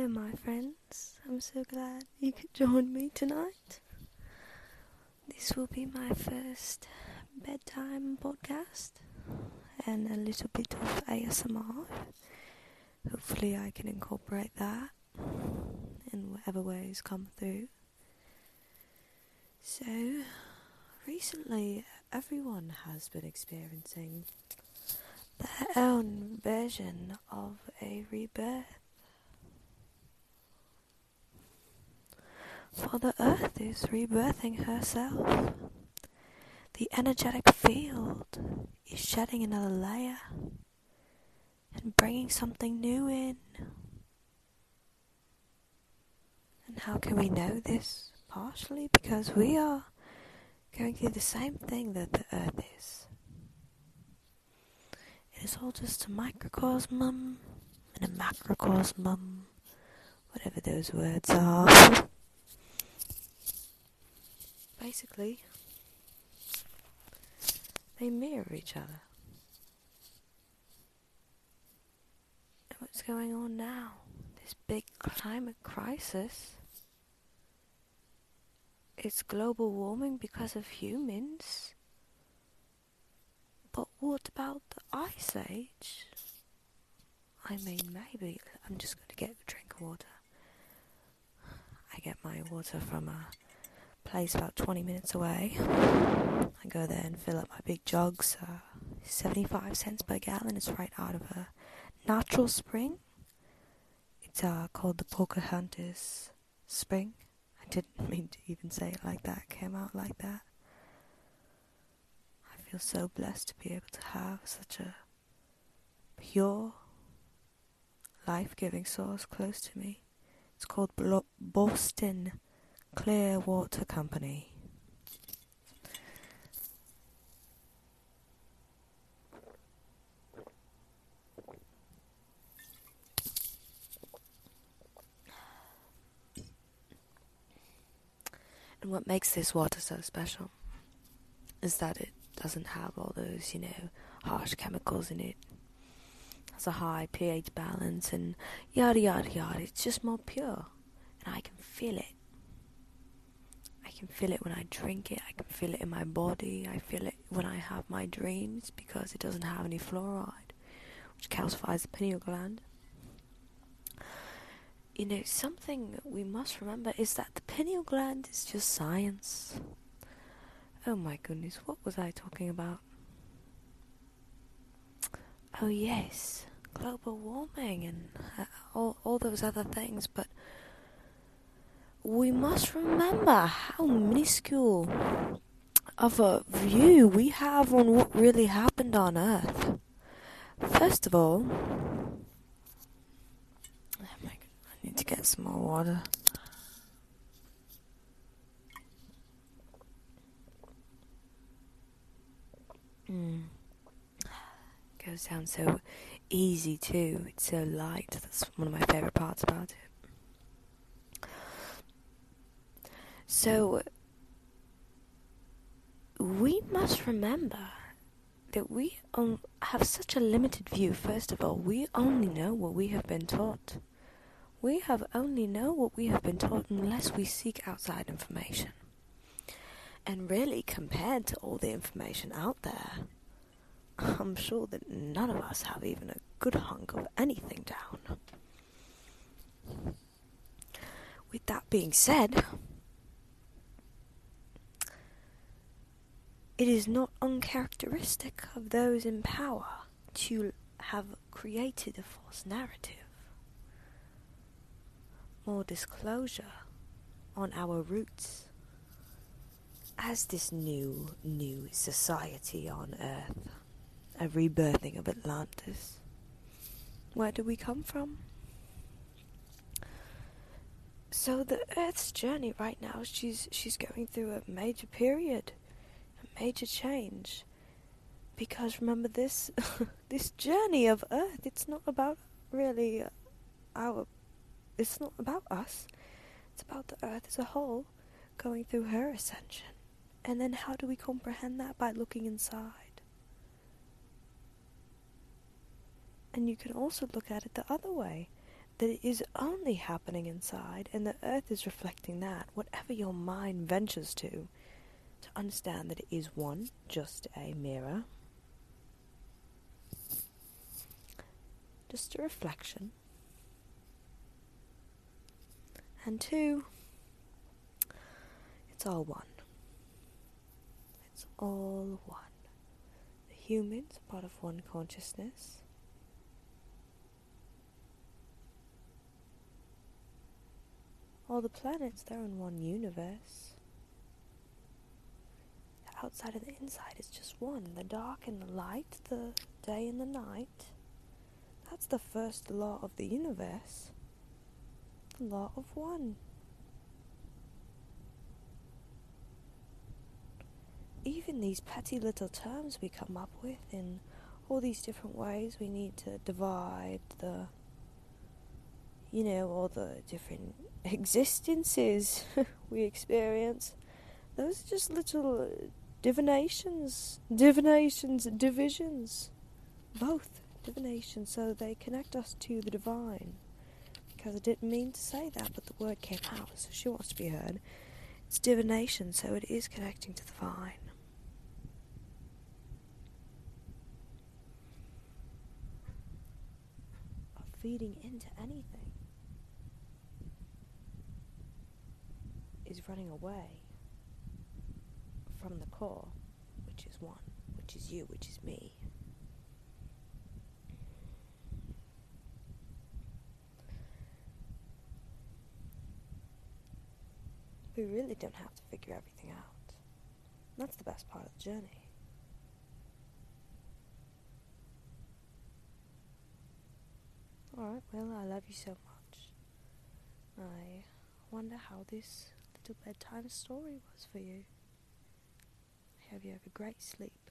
Hello, my friends. I'm so glad you could join me tonight. This will be my first bedtime podcast and a little bit of ASMR. Hopefully, I can incorporate that in whatever ways come through. So, recently, everyone has been experiencing their own version of a rebirth. For the earth is rebirthing herself. The energetic field is shedding another layer and bringing something new in. And how can we know this? Partially because we are going through the same thing that the earth is. It is all just a microcosm and a macrocosm, whatever those words are. Basically, they mirror each other. And what's going on now? This big climate crisis. It's global warming because of humans. But what about the ice age? I mean, maybe. I'm just going to get a drink of water. I get my water from a place about 20 minutes away. I go there and fill up my big jugs. Uh, 75 cents per gallon. It's right out of a natural spring. It's uh, called the Pocahontas Spring. I didn't mean to even say it like that. It came out like that. I feel so blessed to be able to have such a pure, life giving source close to me. It's called Blo- Boston Clear Water Company. And what makes this water so special is that it doesn't have all those, you know, harsh chemicals in it. It has a high pH balance and yada yada yada. It's just more pure. And I can feel it. I can feel it when I drink it. I can feel it in my body. I feel it when I have my dreams because it doesn't have any fluoride, which calcifies the pineal gland. You know, something we must remember is that the pineal gland is just science. Oh my goodness, what was I talking about? Oh, yes, global warming and uh, all, all those other things, but we must remember how minuscule of a view we have on what really happened on Earth. First of all, oh I need to get some more water. Mm. Goes down so easy too. It's so light. That's one of my favorite parts about it. So, we must remember that we on, have such a limited view. First of all, we only know what we have been taught. We have only know what we have been taught unless we seek outside information. And really, compared to all the information out there, I'm sure that none of us have even a good hunk of anything down. With that being said, it is not uncharacteristic of those in power to have created a false narrative. More disclosure on our roots as this new, new society on Earth, a rebirthing of Atlantis. Where do we come from? So the Earth's journey right now, she's she's going through a major period major change. Because remember this this journey of Earth, it's not about really uh, our it's not about us. It's about the Earth as a whole going through her ascension. And then how do we comprehend that? By looking inside. And you can also look at it the other way that it is only happening inside, and the earth is reflecting that, whatever your mind ventures to, to understand that it is one, just a mirror, just a reflection, and two, it's all one. It's all one. The humans are part of one consciousness. All the planets, they're in one universe. Outside and the inside is just one. The dark and the light, the day and the night. That's the first law of the universe. The law of one. Even these petty little terms we come up with in all these different ways we need to divide the you know, all the different existences we experience. Those are just little divinations, divinations, divisions. Both divinations, so they connect us to the divine. Because I didn't mean to say that, but the word came out, so she wants to be heard. It's divination, so it is connecting to the divine. feeding into anything. is running away from the core, which is one, which is you, which is me. We really don't have to figure everything out. That's the best part of the journey. Alright, well, I love you so much. I wonder how this little bedtime story was for you. Hope you have a great sleep.